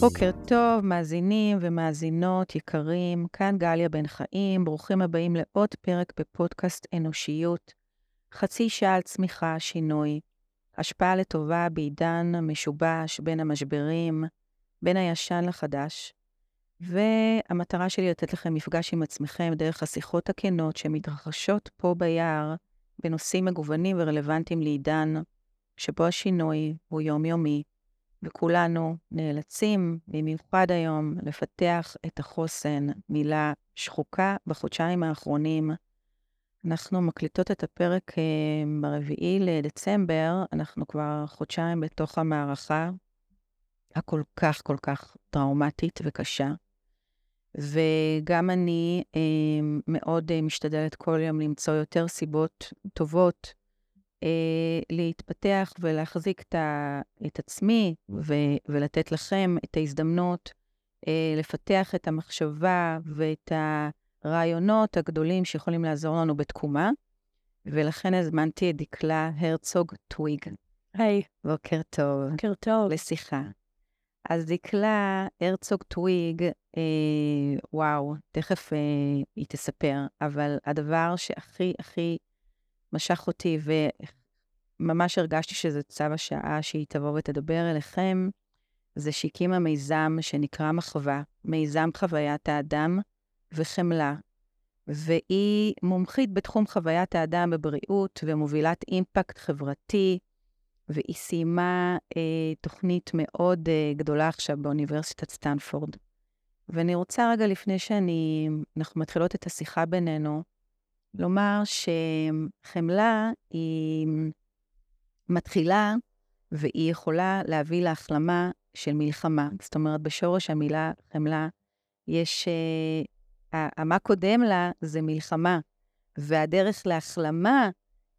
בוקר טוב, מאזינים ומאזינות יקרים, כאן גליה בן חיים, ברוכים הבאים לעוד פרק בפודקאסט אנושיות. חצי שעה על צמיחה, שינוי, השפעה לטובה בעידן המשובש בין המשברים, בין הישן לחדש. והמטרה שלי לתת לכם מפגש עם עצמכם דרך השיחות הכנות שמתרחשות פה ביער בנושאים מגוונים ורלוונטיים לעידן שבו השינוי הוא יומיומי, וכולנו נאלצים, במיוחד היום, לפתח את החוסן, מילה שחוקה בחודשיים האחרונים. אנחנו מקליטות את הפרק אה, ברביעי לדצמבר, אנחנו כבר חודשיים בתוך המערכה הכל כך כל כך טראומטית וקשה. וגם אני אה, מאוד משתדלת כל יום למצוא יותר סיבות טובות להתפתח ולהחזיק את, ה, את עצמי ו, ולתת לכם את ההזדמנות אה, לפתח את המחשבה ואת הרעיונות הגדולים שיכולים לעזור לנו בתקומה. ולכן הזמנתי את דקלה הרצוג טוויג. היי. בוקר טוב. בוקר טוב. לשיחה. אז דקלה הרצוג טוויג, אה, וואו, תכף אה, היא תספר, אבל הדבר שהכי הכי משך אותי, וממש הרגשתי שזה צו השעה שהיא תבוא ותדבר אליכם, זה שהקימה מיזם שנקרא מחווה, מיזם חוויית האדם וחמלה. והיא מומחית בתחום חוויית האדם בבריאות ומובילת אימפקט חברתי, והיא סיימה אה, תוכנית מאוד אה, גדולה עכשיו באוניברסיטת סטנפורד. ואני רוצה רגע לפני שאנחנו מתחילות את השיחה בינינו, לומר שחמלה היא מתחילה והיא יכולה להביא להחלמה של מלחמה. זאת אומרת, בשורש המילה חמלה יש... אה, מה קודם לה זה מלחמה, והדרך להחלמה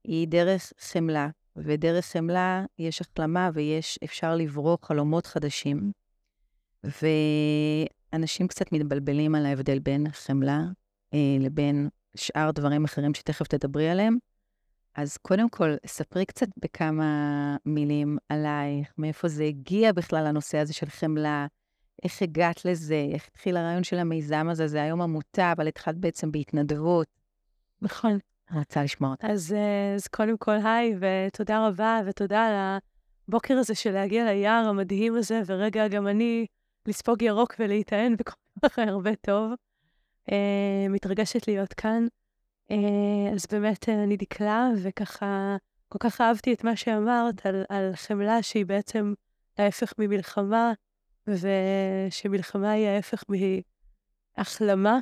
היא דרך חמלה. ודרך חמלה יש החלמה ויש, אפשר לברוא חלומות חדשים. ואנשים קצת מתבלבלים על ההבדל בין חמלה אה, לבין שאר דברים אחרים שתכף תדברי עליהם. אז קודם כל, ספרי קצת בכמה מילים עלייך, מאיפה זה הגיע בכלל הנושא הזה של חמלה, איך הגעת לזה, איך התחיל הרעיון של המיזם הזה, זה היום עמותה, אבל התחלת בעצם בהתנדבות. נכון. רוצה לשמוע אותה. אז, אה, אז קודם כל, היי, ותודה רבה, ותודה על הבוקר הזה של להגיע ליער המדהים הזה, ורגע גם אני לספוג ירוק ולהיטען בכל כך הרבה טוב. אה, מתרגשת להיות כאן. אה, אז באמת אני דקלה, וככה, כל כך אהבתי את מה שאמרת על, על חמלה, שהיא בעצם ההפך ממלחמה, ושמלחמה היא ההפך מהחלמה.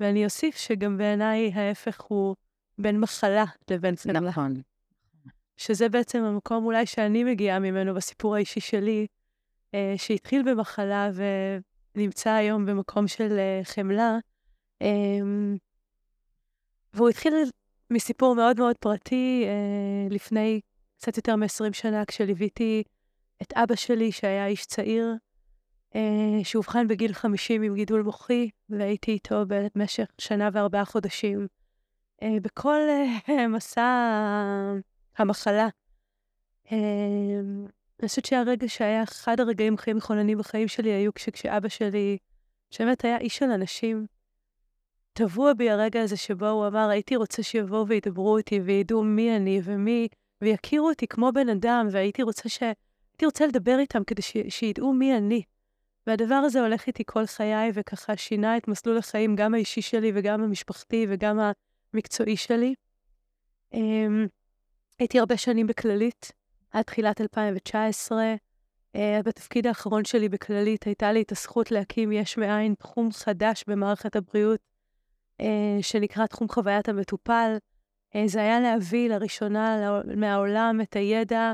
ואני אוסיף שגם בעיניי ההפך הוא בין מחלה לבין חמלה. נכון. שזה בעצם המקום אולי שאני מגיעה ממנו בסיפור האישי שלי, אה, שהתחיל במחלה ונמצא היום במקום של אה, חמלה. אה, והוא התחיל מסיפור מאוד מאוד פרטי אה, לפני קצת יותר מ-20 שנה, כשליוויתי את אבא שלי, שהיה איש צעיר, אה, שאובחן בגיל 50 עם גידול מוחי, והייתי איתו במשך שנה וארבעה חודשים. בכל מסע המחלה. אני חושבת שהרגע שהיה אחד הרגעים הכי מכוננים בחיים שלי היו כשאבא שלי, שבאמת היה איש של אנשים, טבוע בי הרגע הזה שבו הוא אמר, הייתי רוצה שיבואו וידברו איתי וידעו מי אני ומי, ויכירו אותי כמו בן אדם, והייתי רוצה ש... הייתי רוצה לדבר איתם כדי ש... שידעו מי אני. והדבר הזה הולך איתי כל חיי, וככה שינה את מסלול החיים, גם האישי שלי וגם המשפחתי וגם המקצועי שלי. Um, הייתי הרבה שנים בכללית, עד תחילת 2019. Uh, אה, בתפקיד האחרון שלי בכללית הייתה לי את הזכות להקים יש מאין תחום חדש במערכת הבריאות, uh, שנקרא תחום חוויית המטופל. Uh, זה היה להביא לראשונה מהעולם את הידע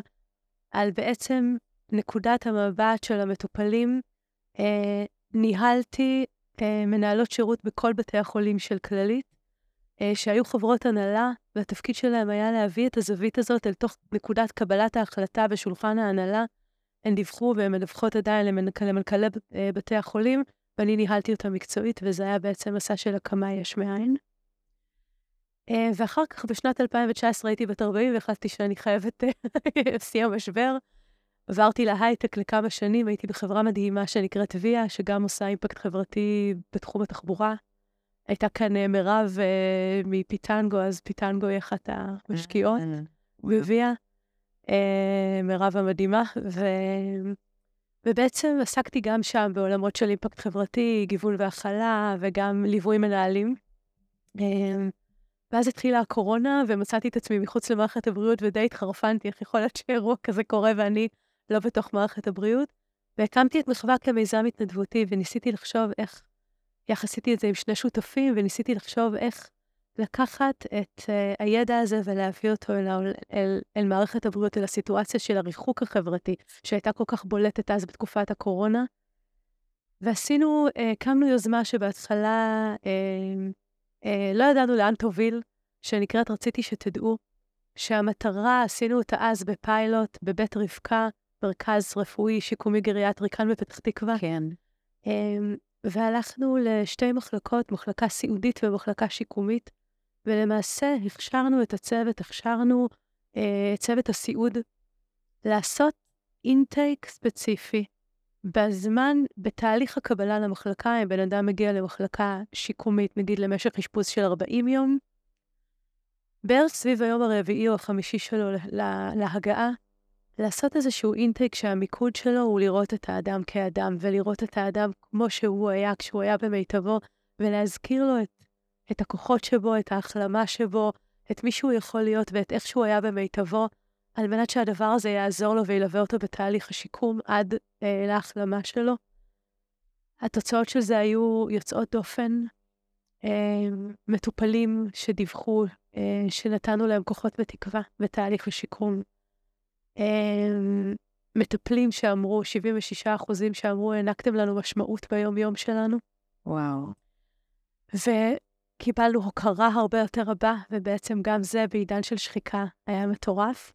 על בעצם נקודת המבט של המטופלים אה, ניהלתי אה, מנהלות שירות בכל בתי החולים של כללית, אה, שהיו חברות הנהלה, והתפקיד שלהם היה להביא את הזווית הזאת אל תוך נקודת קבלת ההחלטה בשולחן ההנהלה. הן דיווחו והן מדווחות עדיין למנכ"לי אה, בתי החולים, ואני ניהלתי אותה מקצועית, וזה היה בעצם מסע של הקמה יש מאין. Uh, ואחר כך, בשנת 2019 הייתי בת 40 והחלטתי שאני חייבת, שיא המשבר, עברתי להייטק לכמה שנים, הייתי בחברה מדהימה שנקראת ויה, שגם עושה אימפקט חברתי בתחום התחבורה. הייתה כאן אה, מירב uh, מפיטנגו, אז פיטנגו היא אחת המשקיעות בוויה, uh, מירב המדהימה, ו... ובעצם עסקתי גם שם בעולמות של אימפקט חברתי, גיוון והכלה, וגם ליווי מנהלים. ואז התחילה הקורונה, ומצאתי את עצמי מחוץ למערכת הבריאות, ודי התחרפנתי, איך יכול להיות שאירוע כזה קורה ואני לא בתוך מערכת הבריאות. והקמתי את מחווה כמיזם התנדבותי, וניסיתי לחשוב איך, איך עשיתי את זה עם שני שותפים, וניסיתי לחשוב איך לקחת את uh, הידע הזה ולהביא אותו אל, אל, אל, אל מערכת הבריאות, אל הסיטואציה של הריחוק החברתי, שהייתה כל כך בולטת אז בתקופת הקורונה. ועשינו, uh, הקמנו יוזמה שבהתחלה uh, אה, לא ידענו לאן תוביל, שנקראת רציתי שתדעו, שהמטרה, עשינו אותה אז בפיילוט בבית רבקה, מרכז רפואי שיקומי גריאטרי כאן בפתח תקווה. כן. אה, והלכנו לשתי מחלקות, מחלקה סיעודית ומחלקה שיקומית, ולמעשה הכשרנו את הצוות, הכשרנו אה, צוות הסיעוד, לעשות אינטייק ספציפי. בזמן, בתהליך הקבלה למחלקה, אם בן אדם מגיע למחלקה שיקומית, נגיד למשך אשפוז של 40 יום, בערך סביב היום הרביעי או החמישי שלו לה, להגעה, לעשות איזשהו אינטייק שהמיקוד שלו הוא לראות את האדם כאדם, ולראות את האדם כמו שהוא היה כשהוא היה במיטבו, ולהזכיר לו את, את הכוחות שבו, את ההחלמה שבו, את מי שהוא יכול להיות ואת איך שהוא היה במיטבו, על מנת שהדבר הזה יעזור לו וילווה אותו בתהליך השיקום עד אה, להחלמה שלו. התוצאות של זה היו יוצאות דופן, אה, מטופלים שדיווחו אה, שנתנו להם כוחות ותקווה בתהליך השיקום. אה, מטפלים שאמרו, 76 אחוזים שאמרו, הענקתם לנו משמעות ביום-יום שלנו. וואו. וקיבלנו הוקרה הרבה יותר רבה, ובעצם גם זה בעידן של שחיקה היה מטורף.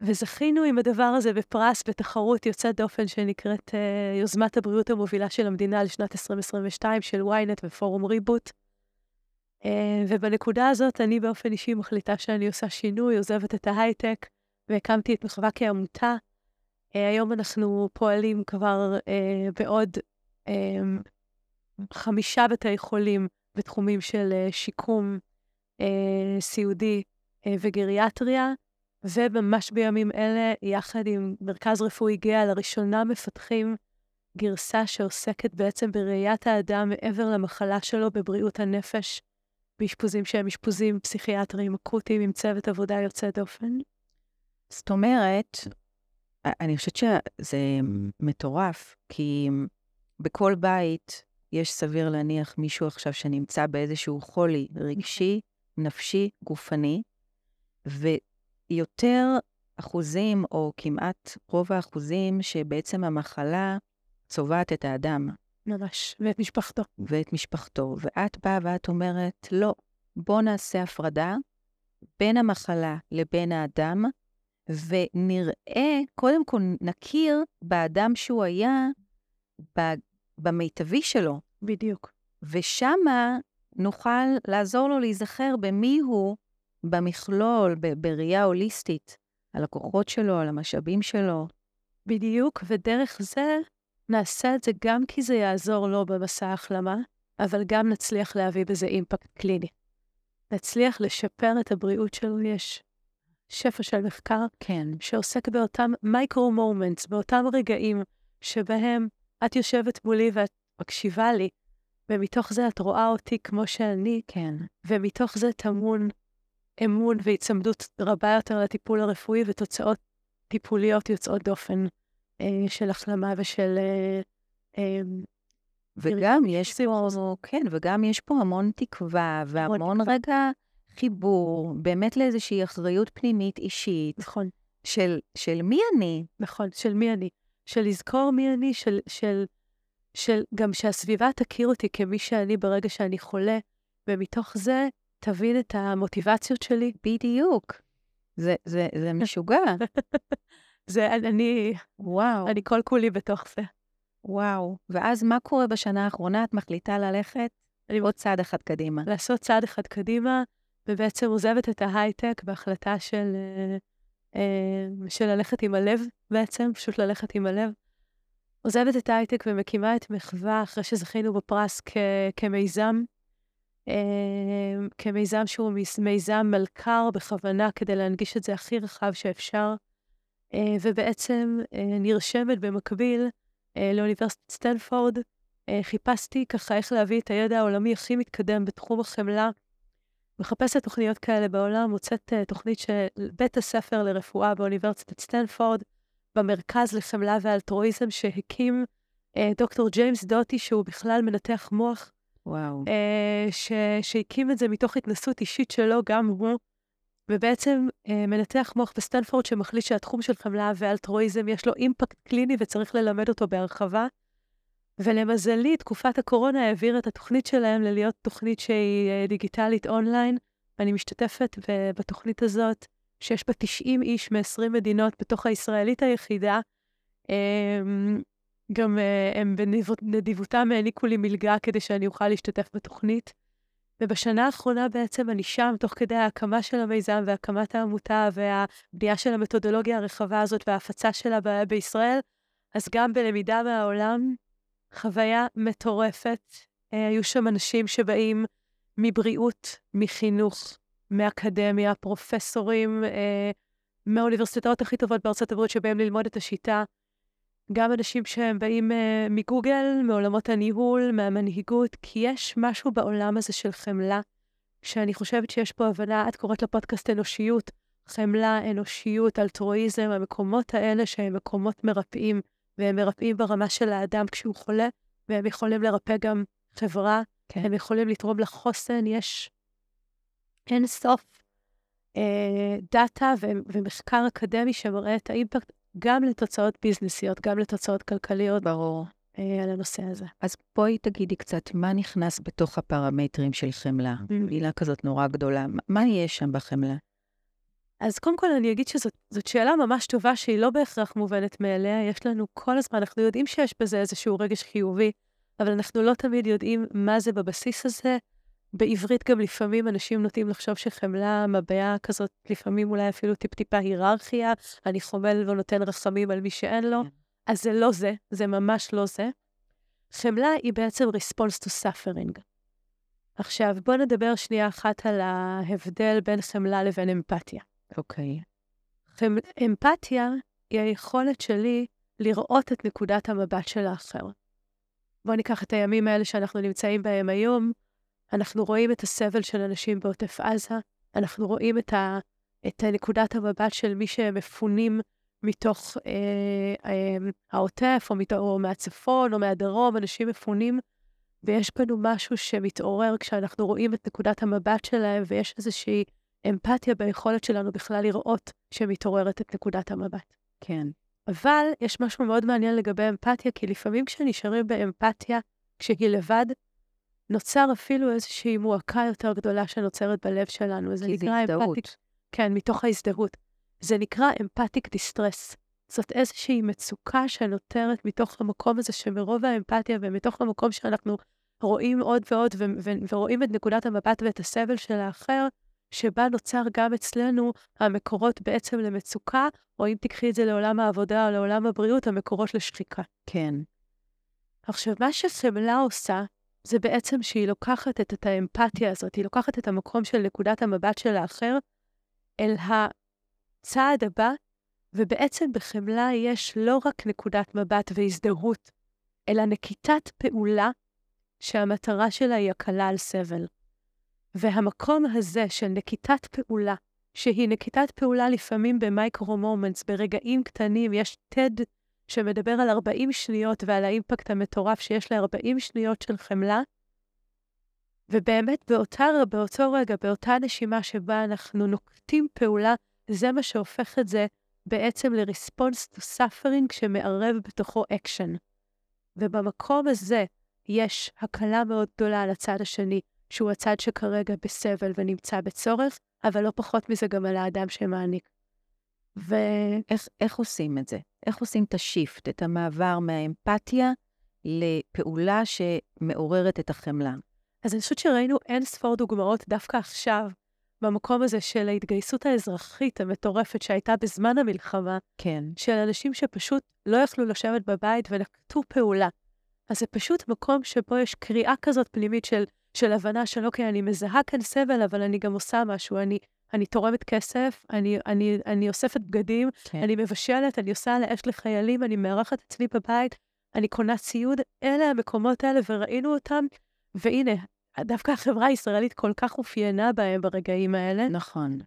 וזכינו עם הדבר הזה בפרס בתחרות יוצאת דופן שנקראת uh, יוזמת הבריאות המובילה של המדינה לשנת 2022 של ynet ופורום ריבוט. Uh, ובנקודה הזאת אני באופן אישי מחליטה שאני עושה שינוי, עוזבת את ההייטק, והקמתי את מחווה כעמותה. Uh, היום אנחנו פועלים כבר uh, בעוד uh, חמישה בתי חולים בתחומים של uh, שיקום סיעודי וגריאטריה. וממש בימים אלה, יחד עם מרכז רפואי גאה, לראשונה מפתחים גרסה שעוסקת בעצם בראיית האדם מעבר למחלה שלו בבריאות הנפש, באשפוזים שהם אשפוזים פסיכיאטריים אקוטיים עם צוות עבודה יוצא דופן. זאת אומרת, אני חושבת שזה מטורף, כי בכל בית יש סביר להניח מישהו עכשיו שנמצא באיזשהו חולי רגשי, נפשי, גופני, ו... יותר אחוזים, או כמעט רוב האחוזים, שבעצם המחלה צובעת את האדם. ממש, ואת משפחתו. ואת משפחתו. ואת באה ואת אומרת, לא, בוא נעשה הפרדה בין המחלה לבין האדם, ונראה, קודם כל נכיר באדם שהוא היה במיטבי שלו. בדיוק. ושמה נוכל לעזור לו להיזכר במי הוא במכלול, בראייה הוליסטית, על הכוחות שלו, על המשאבים שלו. בדיוק, ודרך זה נעשה את זה גם כי זה יעזור לו במסע ההחלמה, אבל גם נצליח להביא בזה אימפקט קליני. נצליח לשפר את הבריאות שלו, יש שפע של מחקר, כן. שעוסק באותם micro-moments, באותם רגעים שבהם את יושבת מולי ואת מקשיבה לי, ומתוך זה את רואה אותי כמו שאני, כן. ומתוך זה טמון אמון והיצמדות רבה יותר לטיפול הרפואי ותוצאות טיפוליות יוצאות דופן אה, של החלמה ושל... אה, אה, וגם יש פה, כן, וגם יש פה המון תקווה והמון רגע חיבור, באמת לאיזושהי אחריות פנימית אישית. נכון. של, של מי אני. נכון, של מי אני. של לזכור מי אני, של, של, של גם שהסביבה תכיר אותי כמי שאני ברגע שאני חולה, ומתוך זה תבין את המוטיבציות שלי. בדיוק. זה, זה, זה משוגע. זה, אני, וואו. אני כל כולי בתוך זה. וואו. ואז מה קורה בשנה האחרונה? את מחליטה ללכת אני... עוד צעד אחד קדימה. לעשות צעד אחד קדימה, ובעצם עוזבת את ההייטק בהחלטה של אה, של ללכת עם הלב בעצם, פשוט ללכת עם הלב. עוזבת את ההייטק ומקימה את מחווה אחרי שזכינו בפרס כ- כמיזם, אה, כמיזם שהוא מיזם מלכ"ר בכוונה כדי להנגיש את זה הכי רחב שאפשר, אה, ובעצם אה, נרשמת במקביל אה, לאוניברסיטת סטנפורד. אה, חיפשתי ככה איך להביא את הידע העולמי הכי מתקדם בתחום החמלה. מחפשת תוכניות כאלה בעולם, מוצאת uh, תוכנית של בית הספר לרפואה באוניברסיטת סטנפורד, במרכז לחמלה ואלטרואיזם שהקים uh, דוקטור ג'יימס דוטי, שהוא בכלל מנתח מוח. וואו. Uh, ש- שהקים את זה מתוך התנסות אישית שלו, גם הוא, ובעצם מנתח מוח בסטנפורד שמחליט שהתחום של חמלה ואלטרואיזם יש לו אימפקט קליני וצריך ללמד אותו בהרחבה. ולמזלי, תקופת הקורונה העבירה את התוכנית שלהם ללהיות תוכנית שהיא אה, דיגיטלית אונליין. אני משתתפת בתוכנית הזאת, שיש בה 90 איש מ-20 מדינות בתוך הישראלית היחידה. אמ, גם אה, הם בנדיבותם העניקו לי מלגה כדי שאני אוכל להשתתף בתוכנית. ובשנה האחרונה בעצם אני שם, תוך כדי ההקמה של המיזם והקמת העמותה והבנייה של המתודולוגיה הרחבה הזאת וההפצה שלה בישראל, אז גם בלמידה מהעולם, חוויה מטורפת. אה, היו שם אנשים שבאים מבריאות, מחינוך, מאקדמיה, פרופסורים אה, מהאוניברסיטאות הכי טובות בארצות הברית שבאים ללמוד את השיטה. גם אנשים שהם באים אה, מגוגל, מעולמות הניהול, מהמנהיגות, כי יש משהו בעולם הזה של חמלה, שאני חושבת שיש פה הבנה, את קוראת לפודקאסט אנושיות, חמלה, אנושיות, אלטרואיזם, המקומות האלה שהם מקומות מרפאים. והם מרפאים ברמה של האדם כשהוא חולה, והם יכולים לרפא גם חברה, כן. הם יכולים לתרום לחוסן, יש אין סוף אה, דאטה ו- ומחקר אקדמי שמראה את האימפקט גם לתוצאות ביזנסיות, גם לתוצאות כלכליות. ברור. אה, על הנושא הזה. אז בואי תגידי קצת, מה נכנס בתוך הפרמטרים של חמלה? Mm. מילה כזאת נורא גדולה. מה יש שם בחמלה? אז קודם כל אני אגיד שזאת שאלה ממש טובה שהיא לא בהכרח מובנת מאליה. יש לנו כל הזמן, אנחנו יודעים שיש בזה איזשהו רגש חיובי, אבל אנחנו לא תמיד יודעים מה זה בבסיס הזה. בעברית גם לפעמים אנשים נוטים לחשוב שחמלה מבעה כזאת, לפעמים אולי אפילו טיפ-טיפה היררכיה, אני חומל ונותן רחמים על מי שאין לו. כן. אז זה לא זה, זה ממש לא זה. חמלה היא בעצם response to suffering. עכשיו, בואו נדבר שנייה אחת על ההבדל בין חמלה לבין אמפתיה. אוקיי. Okay. אמפתיה היא היכולת שלי לראות את נקודת המבט של האחר. בואו ניקח את הימים האלה שאנחנו נמצאים בהם היום. אנחנו רואים את הסבל של אנשים בעוטף עזה, אנחנו רואים את, ה, את נקודת המבט של מי שהם מפונים מתוך אה, אה, העוטף, או, מת, או מהצפון, או מהדרום, אנשים מפונים, ויש בנו משהו שמתעורר כשאנחנו רואים את נקודת המבט שלהם, ויש איזושהי אמפתיה ביכולת שלנו בכלל לראות שמתעוררת את נקודת המבט. כן. אבל יש משהו מאוד מעניין לגבי אמפתיה, כי לפעמים כשנשארים באמפתיה, כשהיא לבד, נוצר אפילו איזושהי מועקה יותר גדולה שנוצרת בלב שלנו. כי זה הזדהות. אמפתיק, כן, מתוך ההזדהות. זה נקרא אמפתיק דיסטרס. זאת איזושהי מצוקה שנותרת מתוך המקום הזה שמרוב האמפתיה ומתוך המקום שאנחנו רואים עוד ועוד ו- ו- ורואים את נקודת המבט ואת הסבל של האחר, שבה נוצר גם אצלנו המקורות בעצם למצוקה, או אם תקחי את זה לעולם העבודה או לעולם הבריאות, המקורות לשחיקה. כן. עכשיו, מה שחמלה עושה, זה בעצם שהיא לוקחת את, את האמפתיה הזאת, היא לוקחת את המקום של נקודת המבט של האחר אל הצעד הבא, ובעצם בחמלה יש לא רק נקודת מבט והזדהות, אלא נקיטת פעולה שהמטרה שלה היא הקלה על סבל. והמקום הזה של נקיטת פעולה, שהיא נקיטת פעולה לפעמים ב micro-moments, ברגעים קטנים, יש TED שמדבר על 40 שניות ועל האימפקט המטורף שיש ל-40 שניות של חמלה, ובאמת באותה, באותו רגע, באותה נשימה שבה אנחנו נוקטים פעולה, זה מה שהופך את זה בעצם ל-response to suffering שמערב בתוכו action. ובמקום הזה יש הקלה מאוד גדולה על הצד השני, שהוא הצד שכרגע בסבל ונמצא בצורך, אבל לא פחות מזה גם על האדם שמעניק. ואיך עושים את זה? איך עושים את השיפט, את המעבר מהאמפתיה לפעולה שמעוררת את החמלה? אז אני חושבת שראינו אין ספור דוגמאות דווקא עכשיו, במקום הזה של ההתגייסות האזרחית המטורפת שהייתה בזמן המלחמה, כן. של אנשים שפשוט לא יכלו לשבת בבית ונקטו פעולה. אז זה פשוט מקום שבו יש קריאה כזאת פנימית של, של הבנה של אוקיי, אני מזהה כאן סבל, אבל אני גם עושה משהו. אני, אני תורמת כסף, אני, אני, אני אוספת בגדים, כן. אני מבשלת, אני עושה על האש לחיילים, אני מארחת אצלי בבית, אני קונה ציוד. אלה המקומות האלה, וראינו אותם, והנה, דווקא החברה הישראלית כל כך אופיינה בהם ברגעים האלה. נכון.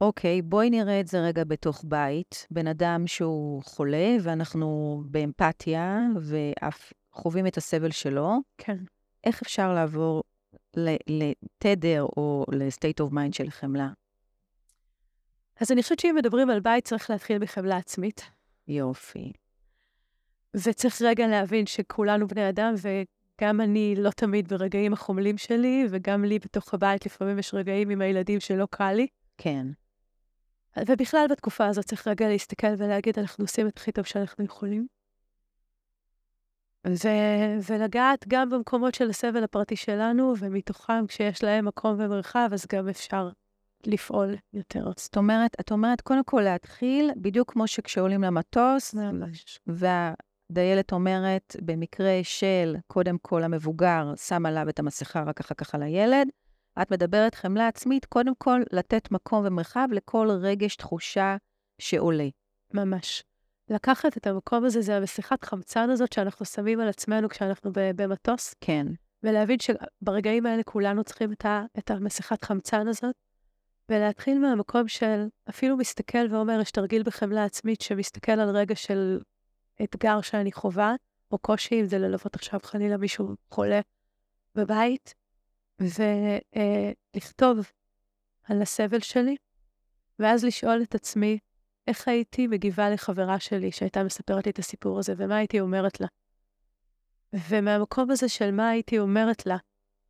אוקיי, בואי נראה את זה רגע בתוך בית. בן אדם שהוא חולה, ואנחנו באמפתיה, ואף חווים את הסבל שלו. כן. איך אפשר לעבור לתדר או ל-state of mind של חמלה? אז אני חושבת שאם מדברים על בית, צריך להתחיל בחמלה עצמית. יופי. וצריך רגע להבין שכולנו בני אדם, וגם אני לא תמיד ברגעים החומלים שלי, וגם לי בתוך הבית לפעמים יש רגעים עם הילדים שלא קל לי. כן. ובכלל בתקופה הזאת צריך רגע להסתכל ולהגיד, אנחנו עושים את הכי טוב שאנחנו יכולים. ו- ולגעת גם במקומות של הסבל הפרטי שלנו, ומתוכם, כשיש להם מקום ומרחב, אז גם אפשר לפעול יותר. זאת אומרת, את אומרת, קודם כל להתחיל, בדיוק כמו שכשעולים למטוס, ממש. והדיילת אומרת, במקרה של, קודם כל המבוגר שם עליו את המסכה, רק אחר כך על הילד, את מדברת חמלה עצמית, קודם כל לתת מקום ומרחב לכל רגש, תחושה שעולה. ממש. לקחת את המקום הזה, זה המשיכת חמצן הזאת שאנחנו שמים על עצמנו כשאנחנו במטוס, כן, ולהבין שברגעים האלה כולנו צריכים את, ה- את המשיכת חמצן הזאת, ולהתחיל מהמקום של אפילו מסתכל ואומר, יש תרגיל בחמלה עצמית שמסתכל על רגע של אתגר שאני חווה, או קושי, אם זה ללוות עכשיו חלילה מישהו חולה בבית, ולכתוב על הסבל שלי, ואז לשאול את עצמי, איך הייתי מגיבה לחברה שלי שהייתה מספרת לי את הסיפור הזה, ומה הייתי אומרת לה. ומהמקום הזה של מה הייתי אומרת לה,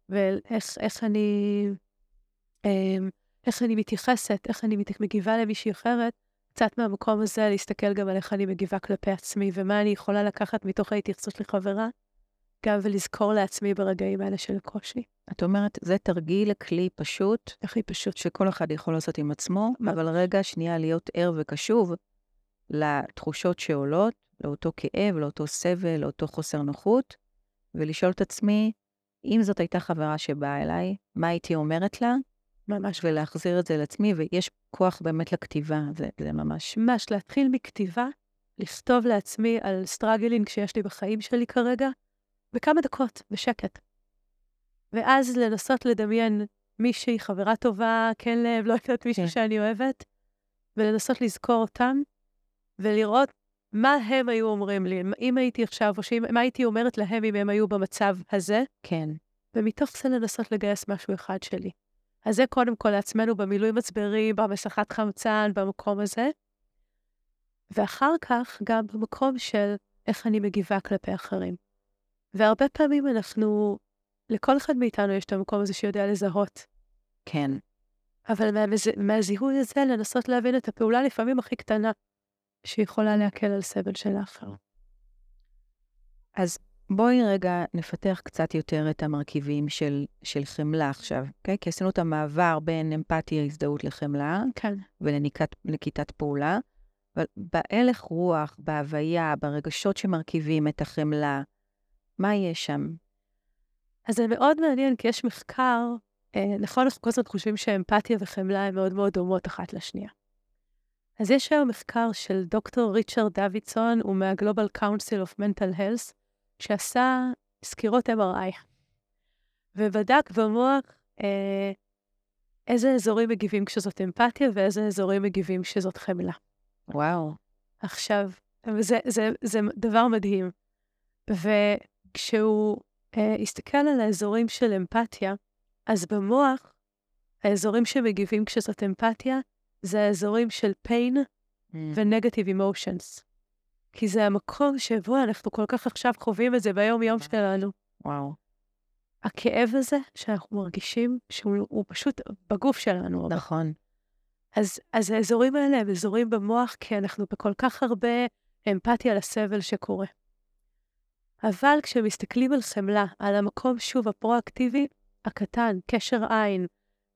ואיך איך אני, אמ, איך אני מתייחסת, איך אני מגיבה למישהי אחרת, קצת מהמקום הזה להסתכל גם על איך אני מגיבה כלפי עצמי, ומה אני יכולה לקחת מתוך ההתייחסות לחברה, גם ולזכור לעצמי ברגעים האלה של הקושי. את אומרת, זה תרגיל כלי פשוט, הכי פשוט. שכל אחד יכול לעשות עם עצמו, ממש. אבל רגע, שנייה, להיות ער וקשוב לתחושות שעולות, לאותו כאב, לאותו סבל, לאותו חוסר נוחות, ולשאול את עצמי, אם זאת הייתה חברה שבאה אליי, מה הייתי אומרת לה, ממש. ולהחזיר את זה לעצמי, ויש כוח באמת לכתיבה, זה, זה ממש... ממש להתחיל מכתיבה, לכתוב לעצמי על struggling שיש לי בחיים שלי כרגע, בכמה דקות, בשקט. ואז לנסות לדמיין מישהי, חברה טובה, כן לב, לא יודעת, מישהי כן. שאני אוהבת, ולנסות לזכור אותם, ולראות מה הם היו אומרים לי, אם הייתי עכשיו, או שאם, מה הייתי אומרת להם אם הם היו במצב הזה, כן, ומתוך זה לנסות לגייס משהו אחד שלי. אז זה קודם כל לעצמנו במילוי מצברי, במסכת חמצן, במקום הזה. ואחר כך גם במקום של איך אני מגיבה כלפי אחרים. והרבה פעמים אנחנו, לכל אחד מאיתנו יש את המקום הזה שיודע לזהות. כן. אבל מהמז... מהזיהוי הזה לנסות להבין את הפעולה לפעמים הכי קטנה, שיכולה להקל על סבל של האחר. אז בואי רגע נפתח קצת יותר את המרכיבים של, של חמלה עכשיו, אוקיי? כי עשינו את המעבר בין אמפתיה, הזדהות לחמלה כן. ולנקיטת פעולה, אבל בהלך רוח, בהוויה, ברגשות שמרכיבים את החמלה, מה יש שם? אז זה מאוד מעניין, כי יש מחקר, אה, נכון, אנחנו כל הזמן חושבים שאמפתיה וחמלה הן מאוד מאוד דומות אחת לשנייה. אז יש היום מחקר של דוקטור ריצ'רד דוידסון, הוא מה-Global Council of Mental Health, שעשה סקירות MRI, ובדק במוח אה, איזה אזורים מגיבים כשזאת אמפתיה ואיזה אזורים מגיבים כשזאת חמלה. וואו, עכשיו, זה, זה, זה דבר מדהים. וכשהוא אה, הסתכל על האזורים של אמפתיה, אז במוח, האזורים שמגיבים כשזאת אמפתיה, זה האזורים של pain ו-negative emotions. כי זה המקום שבו אנחנו כל כך עכשיו חווים את זה ביום-יום שלנו. וואו, הכאב הזה שאנחנו מרגישים, שהוא הוא פשוט בגוף שלנו. אבל. נכון. אז, אז האזורים האלה הם אזורים במוח, כי אנחנו בכל כך הרבה אמפתיה לסבל שקורה. אבל כשמסתכלים על חמלה, על המקום, שוב, הפרואקטיבי, הקטן, קשר עין,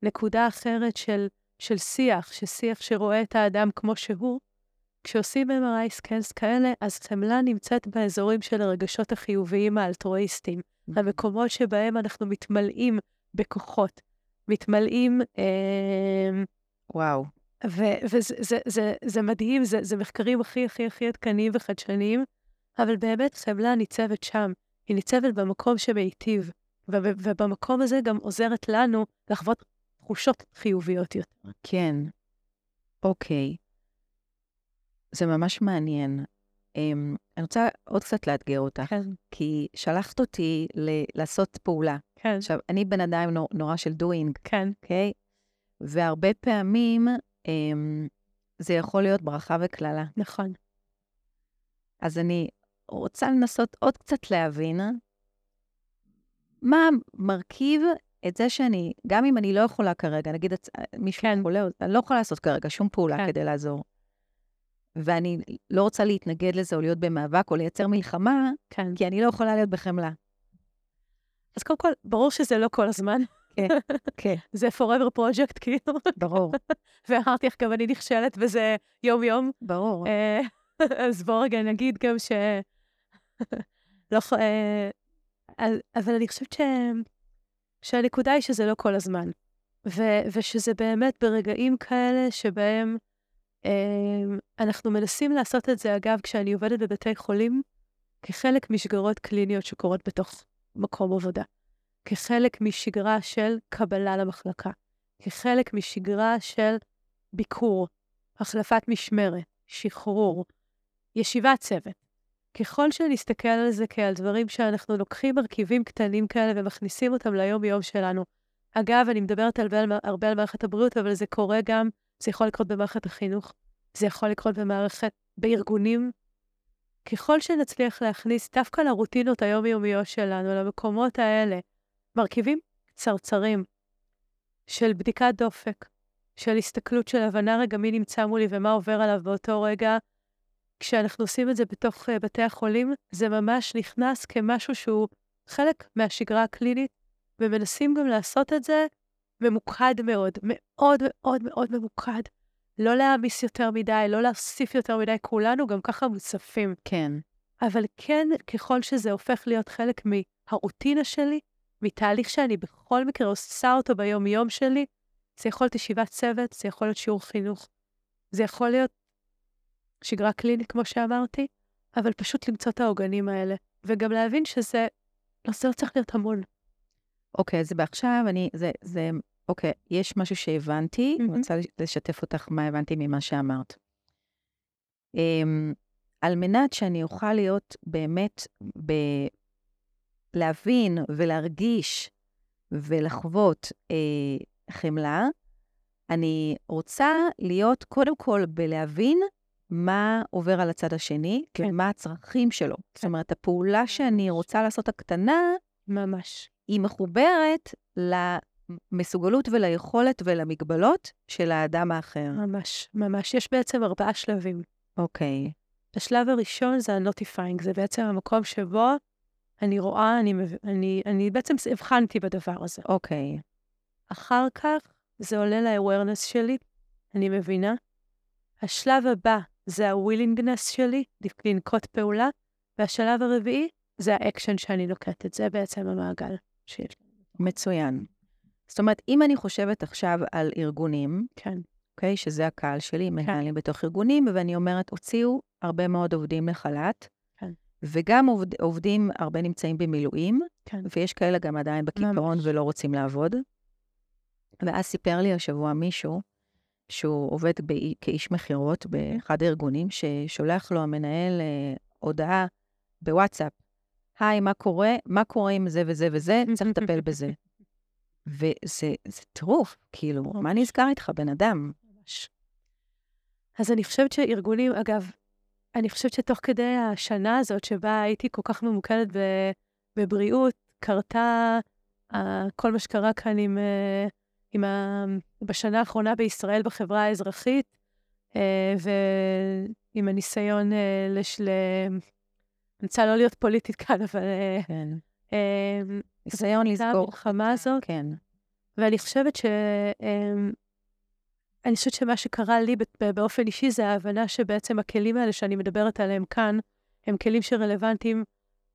נקודה אחרת של, של שיח, שיח שרואה את האדם כמו שהוא. כשעושים MRI סקנס כאלה, אז חמלה נמצאת באזורים של הרגשות החיוביים האלטרואיסטיים, המקומות שבהם אנחנו מתמלאים בכוחות, מתמלאים... אה, וואו. וזה זה, זה, זה מדהים, זה, זה מחקרים הכי הכי הכי עדכניים וחדשניים, אבל באמת חמלה ניצבת שם. היא ניצבת במקום שמיטיב, ובמקום הזה גם עוזרת לנו לחוות תחושות חיוביות יותר. כן. אוקיי. זה ממש מעניין. Um, אני רוצה עוד קצת לאתגר אותך, כן. כי שלחת אותי ל- לעשות פעולה. כן. עכשיו, אני בן אדם נור, נורא של doing, כן. אוקיי? Okay? והרבה פעמים um, זה יכול להיות ברכה וקללה. נכון. אז אני רוצה לנסות עוד קצת להבין מה מרכיב את זה שאני, גם אם אני לא יכולה כרגע, נגיד מישהו כן. חולה, אני לא יכולה לעשות כרגע שום פעולה כן. כדי לעזור. ואני לא רוצה להתנגד לזה או להיות במאבק או לייצר מלחמה, כן. כי אני לא יכולה להיות בחמלה. אז קודם כל, ברור שזה לא כל הזמן. כן, כן. זה forever project, כאילו. ברור. ואמרתי לך, גם אני נכשלת בזה יום-יום. ברור. אה, אז בואו רגע נגיד גם ש... לא, אה, אבל אני חושבת ש... שהנקודה היא שזה לא כל הזמן. ו... ושזה באמת ברגעים כאלה שבהם אה, אנחנו מנסים לעשות את זה, אגב, כשאני עובדת בבתי חולים, כחלק משגרות קליניות שקורות בתוך מקום עבודה. כחלק משגרה של קבלה למחלקה. כחלק משגרה של ביקור, החלפת משמרת, שחרור, ישיבת צוות. ככל שנסתכל על זה כעל דברים שאנחנו לוקחים מרכיבים קטנים כאלה ומכניסים אותם ליום-יום שלנו. אגב, אני מדברת הרבה על, הרבה על מערכת הבריאות, אבל זה קורה גם, זה יכול לקרות במערכת החינוך, זה יכול לקרות במערכת, בארגונים. ככל שנצליח להכניס דווקא לרוטינות היומיומיות שלנו, למקומות האלה, מרכיבים קצרצרים של בדיקת דופק, של הסתכלות של הבנה רגע מי נמצא מולי ומה עובר עליו באותו רגע, כשאנחנו עושים את זה בתוך uh, בתי החולים, זה ממש נכנס כמשהו שהוא חלק מהשגרה הקלינית, ומנסים גם לעשות את זה ממוקד מאוד, מאוד מאוד מאוד ממוקד. לא להעמיס יותר מדי, לא להוסיף יותר מדי, כולנו גם ככה מוצפים. כן. אבל כן, ככל שזה הופך להיות חלק מהרוטינה שלי, מתהליך שאני בכל מקרה עושה אותו ביום-יום שלי, זה יכול להיות ישיבת צוות, זה יכול להיות שיעור חינוך, זה יכול להיות שגרה קלינית, כמו שאמרתי, אבל פשוט למצוא את העוגנים האלה, וגם להבין שזה, לא, זה לא צריך להיות המון. אוקיי, אז בעכשיו אני, זה, זה, אוקיי, יש משהו שהבנתי, mm-hmm. אני רוצה לשתף אותך מה הבנתי ממה שאמרת. Um, על מנת שאני אוכל להיות באמת, ב... להבין ולהרגיש ולחוות אה, חמלה, אני רוצה להיות קודם כל בלהבין מה עובר על הצד השני, כן. ומה הצרכים שלו. כן. זאת אומרת, הפעולה שאני רוצה לעשות הקטנה, ממש. היא מחוברת למסוגלות וליכולת ולמגבלות של האדם האחר. ממש, ממש. יש בעצם ארבעה שלבים. אוקיי. השלב הראשון זה ה-notifying, זה בעצם המקום שבו אני רואה, אני, אני, אני בעצם הבחנתי בדבר הזה. אוקיי. אחר כך זה עולה ל-awareness שלי, אני מבינה. השלב הבא זה ה-willingness שלי לנקוט פעולה, והשלב הרביעי זה האקשן שאני נוקטת, זה בעצם המעגל שיש מצוין. זאת אומרת, אם אני חושבת עכשיו על ארגונים, כן. אוקיי, שזה הקהל שלי, כן. מנהלים בתוך ארגונים, ואני אומרת, הוציאו הרבה מאוד עובדים לחל"ת, כן. וגם עובד, עובדים, הרבה נמצאים במילואים, כן. ויש כאלה גם עדיין בקיפאון ולא רוצים לעבוד. ואז סיפר לי השבוע מישהו, שהוא עובד ב- כאיש מכירות באחד הארגונים, ששולח לו המנהל אה, הודעה בוואטסאפ, היי, מה קורה? מה קורה עם זה וזה וזה? צריך לטפל בזה. וזה טירוף, כאילו, מה נזכר איתך, בן אדם? אז אני חושבת שארגונים, אגב, אני חושבת שתוך כדי השנה הזאת, שבה הייתי כל כך ממוקדת בבריאות, קרתה uh, כל מה שקרה כאן עם, uh, עם ה... בשנה האחרונה בישראל בחברה האזרחית, uh, ועם הניסיון uh, לש... ל... אני רוצה לא להיות פוליטית כאן, אבל... כן. Uh, ניסיון לסגור. המלחמה הזאת. כן. ואני חושבת ש... אני חושבת שמה שקרה לי באופן אישי זה ההבנה שבעצם הכלים האלה שאני מדברת עליהם כאן, הם כלים שרלוונטיים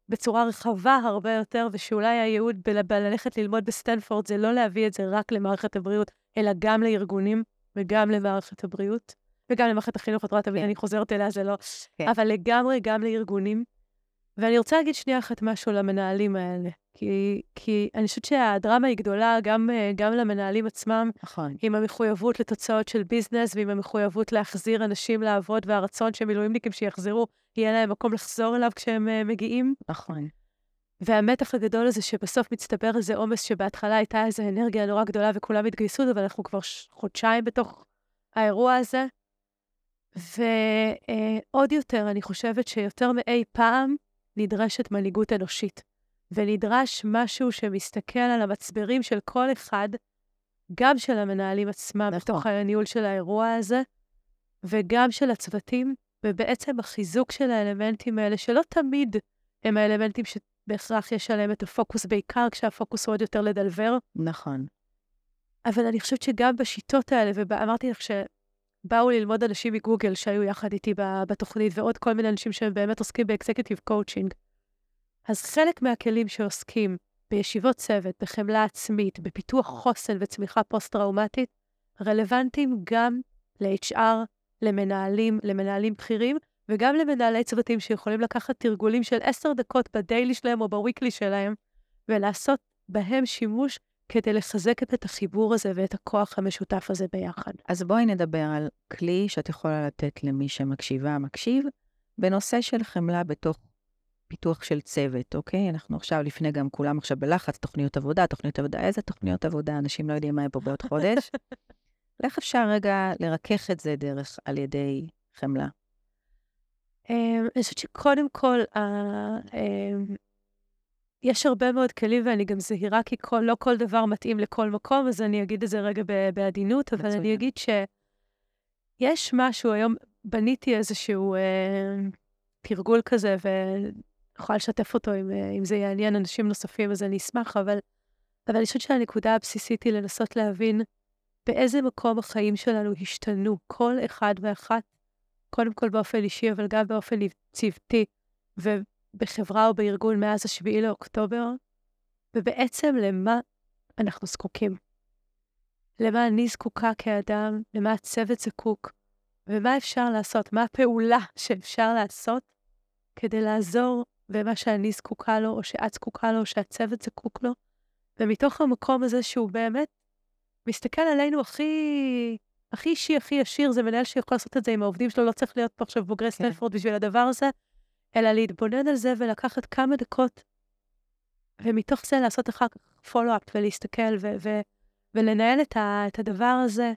בצורה רחבה הרבה יותר, ושאולי הייעוד בללכת ללמוד בסטנפורד זה לא להביא את זה רק למערכת הבריאות, אלא גם לארגונים וגם למערכת הבריאות, וגם למערכת החינוך, את רואה תמיד, אני חוזרת אליה, זה לא... כן. אבל לגמרי גם לארגונים. ואני רוצה להגיד שנייה אחת משהו למנהלים האלה, כי, כי אני חושבת שהדרמה היא גדולה גם, גם למנהלים עצמם, נכון. עם המחויבות לתוצאות של business, ועם המחויבות להחזיר אנשים לעבוד, והרצון שמילואימניקים שיחזרו, יהיה להם מקום לחזור אליו כשהם uh, מגיעים. נכון. והמתח הגדול הזה שבסוף מצטבר איזה עומס שבהתחלה הייתה איזו אנרגיה נורא גדולה וכולם התגייסו, אבל אנחנו כבר חודשיים בתוך האירוע הזה. ועוד uh, יותר, אני חושבת שיותר מאי פעם, נדרשת מנהיגות אנושית, ונדרש משהו שמסתכל על המצברים של כל אחד, גם של המנהלים עצמם, נכון. בתוך הניהול של האירוע הזה, וגם של הצוותים, ובעצם החיזוק של האלמנטים האלה, שלא תמיד הם האלמנטים שבהכרח יש עליהם את הפוקוס, בעיקר כשהפוקוס הוא עוד יותר ל deliver. נכון. אבל אני חושבת שגם בשיטות האלה, ואמרתי לך שבאו ללמוד אנשים מגוגל שהיו יחד איתי בתוכנית, ועוד כל מיני אנשים שהם באמת עוסקים ב executive coaching. אז חלק מהכלים שעוסקים בישיבות צוות, בחמלה עצמית, בפיתוח חוסן וצמיחה פוסט-טראומטית, רלוונטיים גם ל-HR, למנהלים, למנהלים בכירים, וגם למנהלי צוותים שיכולים לקחת תרגולים של עשר דקות בדיילי שלהם או בוויקלי שלהם, ולעשות בהם שימוש כדי לחזק את החיבור הזה ואת הכוח המשותף הזה ביחד. אז בואי נדבר על כלי שאת יכולה לתת למי שמקשיבה, מקשיב, בנושא של חמלה בתוך פיתוח של צוות, אוקיי? אנחנו עכשיו, לפני גם כולם עכשיו בלחץ, תוכניות עבודה, תוכניות עבודה, איזה תוכניות עבודה? אנשים לא יודעים מה יהיה פה בעוד חודש. איך אפשר רגע לרכך את זה דרך על ידי חמלה? אמ, אני חושבת שקודם כל, אמ, יש הרבה מאוד כלים, ואני גם זהירה, כי כל, לא כל דבר מתאים לכל מקום, אז אני אגיד את זה רגע בעדינות, אבל אני אגיד שיש משהו, היום בניתי איזשהו אה, תרגול כזה, ואני יכולה לשתף אותו אם, אה, אם זה יעניין אנשים נוספים, אז אני אשמח, אבל, אבל אני חושבת שהנקודה הבסיסית היא לנסות להבין באיזה מקום החיים שלנו השתנו, כל אחד ואחת, קודם כל באופן אישי, אבל גם באופן צוותי, ובחברה או בארגון מאז השביעי לאוקטובר, ובעצם למה אנחנו זקוקים. למה אני זקוקה כאדם, למה הצוות זקוק, ומה אפשר לעשות, מה הפעולה שאפשר לעשות כדי לעזור במה שאני זקוקה לו, או שאת זקוקה לו, או שהצוות זקוק לו. ומתוך המקום הזה שהוא באמת מסתכל עלינו הכי, הכי אישי, הכי ישיר, זה מנהל שיכול לעשות את זה עם העובדים שלו, לא צריך להיות פה עכשיו בוגרי כן. סטנפורד בשביל הדבר הזה, אלא להתבונן על זה ולקחת כמה דקות, ומתוך זה לעשות אחר כך פולו-אפ ולהסתכל ו- ו- ולנהל את, ה- את הדבר הזה.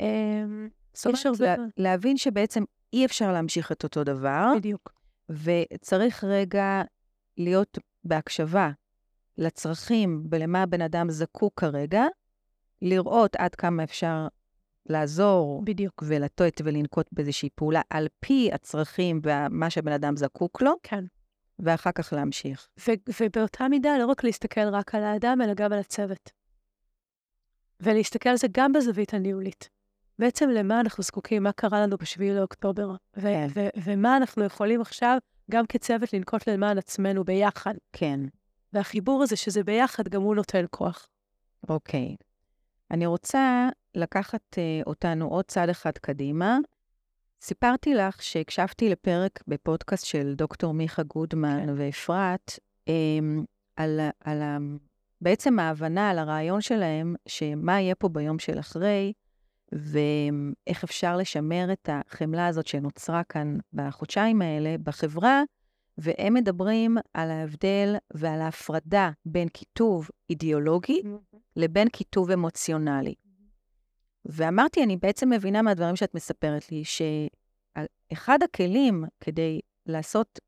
אמ, זאת אומרת, לה, להבין שבעצם אי אפשר להמשיך את אותו דבר. בדיוק. וצריך רגע להיות בהקשבה לצרכים ולמה הבן אדם זקוק כרגע, לראות עד כמה אפשר לעזור. בדיוק. ולטות ולנקוט באיזושהי פעולה על פי הצרכים ומה שהבן אדם זקוק לו. כן. ואחר כך להמשיך. ו- ובאותה מידה, לא רק להסתכל רק על האדם, אלא גם על הצוות. ולהסתכל על זה גם בזווית הניהולית. בעצם למה אנחנו זקוקים, מה קרה לנו ב-7 לאוקטובר, ו- כן. ו- ומה אנחנו יכולים עכשיו, גם כצוות, לנקוט למען עצמנו ביחד. כן. והחיבור הזה שזה ביחד, גם הוא נותן כוח. אוקיי. אני רוצה לקחת uh, אותנו עוד צעד אחד קדימה. סיפרתי לך שהקשבתי לפרק בפודקאסט של דוקטור מיכה גודמן כן. ואפרת, um, על, על ה, בעצם ההבנה, על הרעיון שלהם, שמה יהיה פה ביום של אחרי, ואיך אפשר לשמר את החמלה הזאת שנוצרה כאן בחודשיים האלה בחברה, והם מדברים על ההבדל ועל ההפרדה בין כיתוב אידיאולוגי mm-hmm. לבין כיתוב אמוציונלי. ואמרתי, אני בעצם מבינה מהדברים שאת מספרת לי, שאחד הכלים כדי לעשות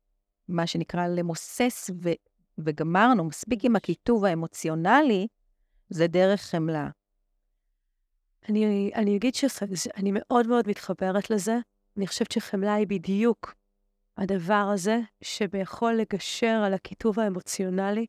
מה שנקרא למוסס ו- וגמרנו, מספיק עם הכיתוב האמוציונלי, זה דרך חמלה. אני, אני אגיד שאני מאוד מאוד מתחברת לזה. אני חושבת שחמלה היא בדיוק הדבר הזה שביכול לגשר על הכיתוב האמוציונלי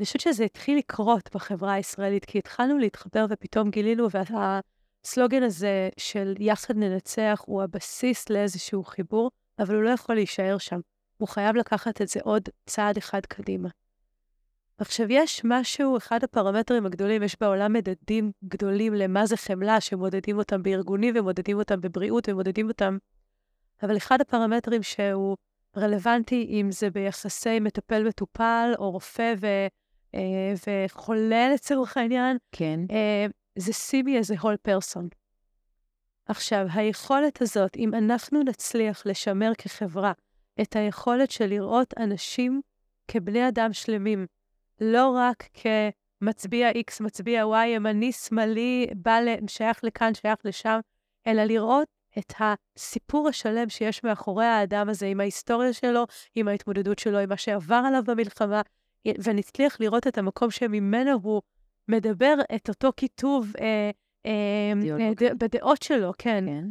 אני חושבת שזה התחיל לקרות בחברה הישראלית, כי התחלנו להתחבר ופתאום גילינו, והסלוגן הזה של יחד ננצח הוא הבסיס לאיזשהו חיבור, אבל הוא לא יכול להישאר שם. הוא חייב לקחת את זה עוד צעד אחד קדימה. עכשיו, יש משהו, אחד הפרמטרים הגדולים, יש בעולם מדדים גדולים למה זה חמלה, שמודדים אותם בארגונים ומודדים אותם בבריאות ומודדים אותם, אבל אחד הפרמטרים שהוא רלוונטי, אם זה ביחסי מטפל-מטופל, או רופא וחולה לצורך העניין, כן. אה, זה me as a whole person. עכשיו, היכולת הזאת, אם אנחנו נצליח לשמר כחברה את היכולת של לראות אנשים כבני אדם שלמים, לא רק כמצביע X, מצביע Y, ימני, שמאלי, בא, שייך לכאן, שייך לשם, אלא לראות את הסיפור השלם שיש מאחורי האדם הזה, עם ההיסטוריה שלו, עם ההתמודדות שלו, עם מה שעבר עליו במלחמה, ונצליח לראות את המקום שממנו הוא מדבר את אותו כיתוב אה, אה, אה, בדעות שלו, כן. כן.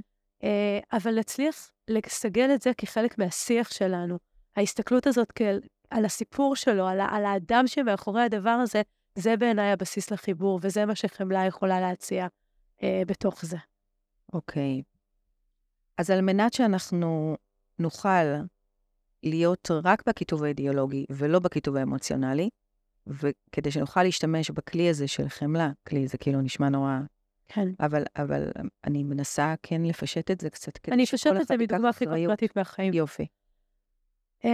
אה, אבל נצליח לסגל את זה כחלק מהשיח שלנו. ההסתכלות הזאת כאל, על הסיפור שלו, על, על האדם שמאחורי הדבר הזה, זה בעיניי הבסיס לחיבור, וזה מה שחמלה יכולה להציע אה, בתוך זה. אוקיי. אז על מנת שאנחנו נוכל להיות רק בכיתוב האידיאולוגי ולא בכיתוב האמוציונלי, וכדי שנוכל להשתמש בכלי הזה של חמלה, כלי זה כאילו נשמע נורא... כן. אבל, אבל אני מנסה כן לפשט את זה קצת, כדי אני אפשט את זה בדוגמה הכי קונקרטית מהחיים. יופי. Um,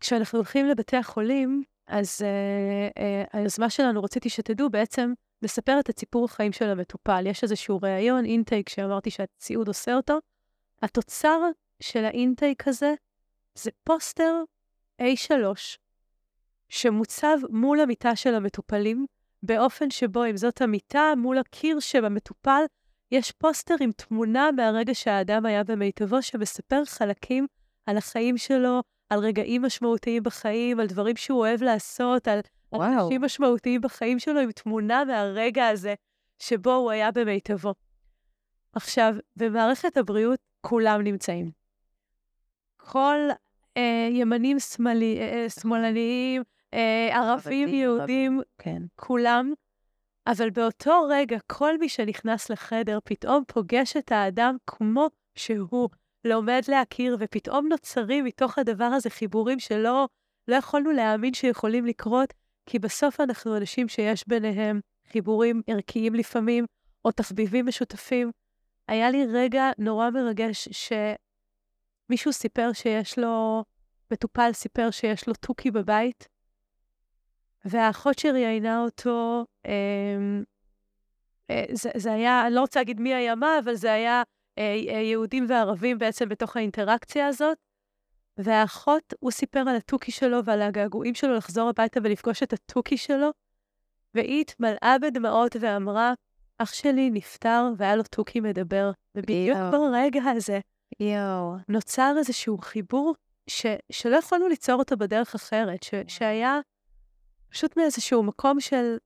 כשאנחנו הולכים לבתי החולים, אז uh, uh, היוזמה שלנו, רציתי שתדעו, בעצם מספר את הסיפור החיים של המטופל. יש איזשהו ראיון, אינטייק, שאמרתי שהציוד עושה אותו. התוצר של האינטייק הזה זה פוסטר A3, שמוצב מול המיטה של המטופלים, באופן שבו, אם זאת המיטה, מול הקיר שבמטופל, יש פוסטר עם תמונה מהרגע שהאדם היה במיטבו, שמספר חלקים על החיים שלו, על רגעים משמעותיים בחיים, על דברים שהוא אוהב לעשות, על אנשים משמעותיים בחיים שלו, עם תמונה מהרגע הזה שבו הוא היה במיטבו. עכשיו, במערכת הבריאות כולם נמצאים. כל אה, ימנים שמאלי, אה, אה שמאלניים, אה, ערבים, יהודים, כן. כולם. אבל באותו רגע, כל מי שנכנס לחדר פתאום פוגש את האדם כמו שהוא לומד להכיר, ופתאום נוצרים מתוך הדבר הזה חיבורים שלא לא יכולנו להאמין שיכולים לקרות, כי בסוף אנחנו אנשים שיש ביניהם חיבורים ערכיים לפעמים, או תחביבים משותפים. היה לי רגע נורא מרגש שמישהו סיפר שיש לו, מטופל סיפר שיש לו תוכי בבית, והאחות שראיינה אותו, אה, אה, זה, זה היה, אני לא רוצה להגיד מי היה מה, אבל זה היה אה, אה, יהודים וערבים בעצם בתוך האינטראקציה הזאת. והאחות, הוא סיפר על התוכי שלו ועל הגעגועים שלו לחזור הביתה ולפגוש את התוכי שלו, והיא התמלאה בדמעות ואמרה, אח שלי נפטר והיה לו תוכי מדבר. ובדיוק ברגע הזה, יואו. נוצר איזשהו חיבור ש, שלא יכולנו ליצור אותו בדרך אחרת, ש, שהיה פשוט מאיזשהו מקום של...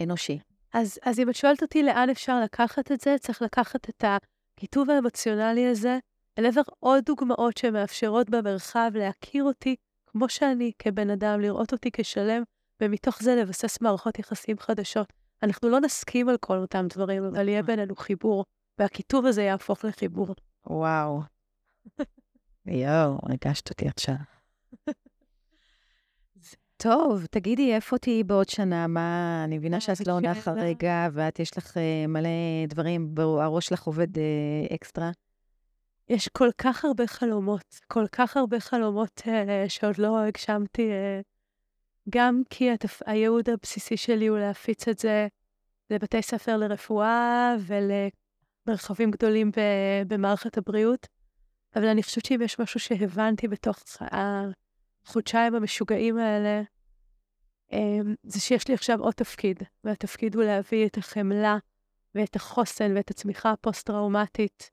אנושי. אז, אז אם את שואלת אותי לאן אפשר לקחת את זה, צריך לקחת את הכיתוב האמוציונלי הזה אל עבר עוד דוגמאות שמאפשרות במרחב להכיר אותי כמו שאני כבן אדם, לראות אותי כשלם, ומתוך זה לבסס מערכות יחסים חדשות. אנחנו לא נסכים על כל אותם דברים, אבל יהיה נכון. בינינו חיבור, והכיתוב הזה יהפוך לחיבור. וואו. יואו, ריגשת אותי עכשיו. טוב, תגידי, איפה תהיי בעוד שנה? מה, אני מבינה שאת לא עונה כרגע, ואת יש לך uh, מלא דברים, הראש שלך עובד uh, אקסטרה. יש כל כך הרבה חלומות, כל כך הרבה חלומות uh, שעוד לא הגשמתי, uh, גם כי התפ... הייעוד הבסיסי שלי הוא להפיץ את זה לבתי ספר לרפואה ולמרחבים גדולים. במערכת הבריאות, אבל אני חושבת שאם יש משהו שהבנתי בתוך החודשיים המשוגעים האלה, אמ, זה שיש לי עכשיו עוד תפקיד, והתפקיד הוא להביא את החמלה ואת החוסן ואת הצמיחה הפוסט-טראומטית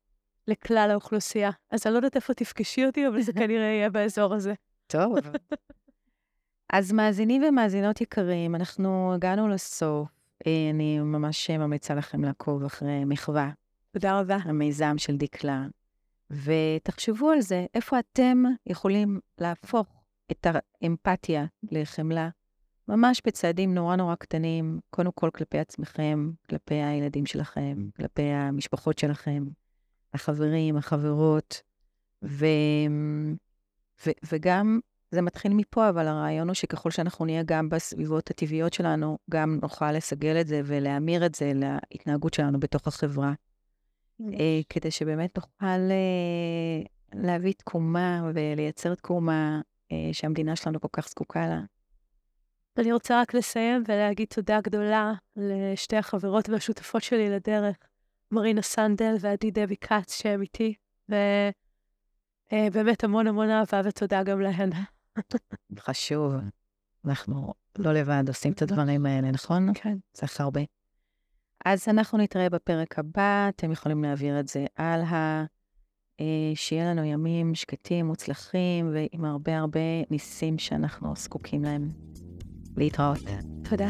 לכלל האוכלוסייה. אז אני לא יודעת איפה תפגשי אותי, אבל זה כנראה יהיה באזור הזה. טוב. אז מאזינים ומאזינות יקרים, אנחנו הגענו לסוף. אה, אני ממש ממליצה לכם לעקוב אחרי מחווה. תודה רבה. המיזם של דקלה. ותחשבו על זה, איפה אתם יכולים להפוך את האמפתיה לחמלה ממש בצעדים נורא נורא קטנים, קודם כל כלפי עצמכם, כלפי הילדים שלכם, כלפי המשפחות שלכם, החברים, החברות, ו... ו... וגם זה מתחיל מפה, אבל הרעיון הוא שככל שאנחנו נהיה גם בסביבות הטבעיות שלנו, גם נוכל לסגל את זה ולהמיר את זה להתנהגות שלנו בתוך החברה. אה, כדי שבאמת נוכל אה, להביא תקומה ולייצר תקומה אה, שהמדינה שלנו כל כך זקוקה לה. אני רוצה רק לסיים ולהגיד תודה גדולה לשתי החברות והשותפות שלי לדרך, מרינה סנדל ועדי דבי כץ, שהם איתי, ובאמת המון המון אהבה ותודה גם להן. חשוב. אנחנו לא לבד עושים את הדברים האלה, נכון? כן. צריך הרבה. אז אנחנו נתראה בפרק הבא, אתם יכולים להעביר את זה הלאה. אה, שיהיה לנו ימים שקטים, מוצלחים, ועם הרבה הרבה ניסים שאנחנו זקוקים להם. להתראות. תודה.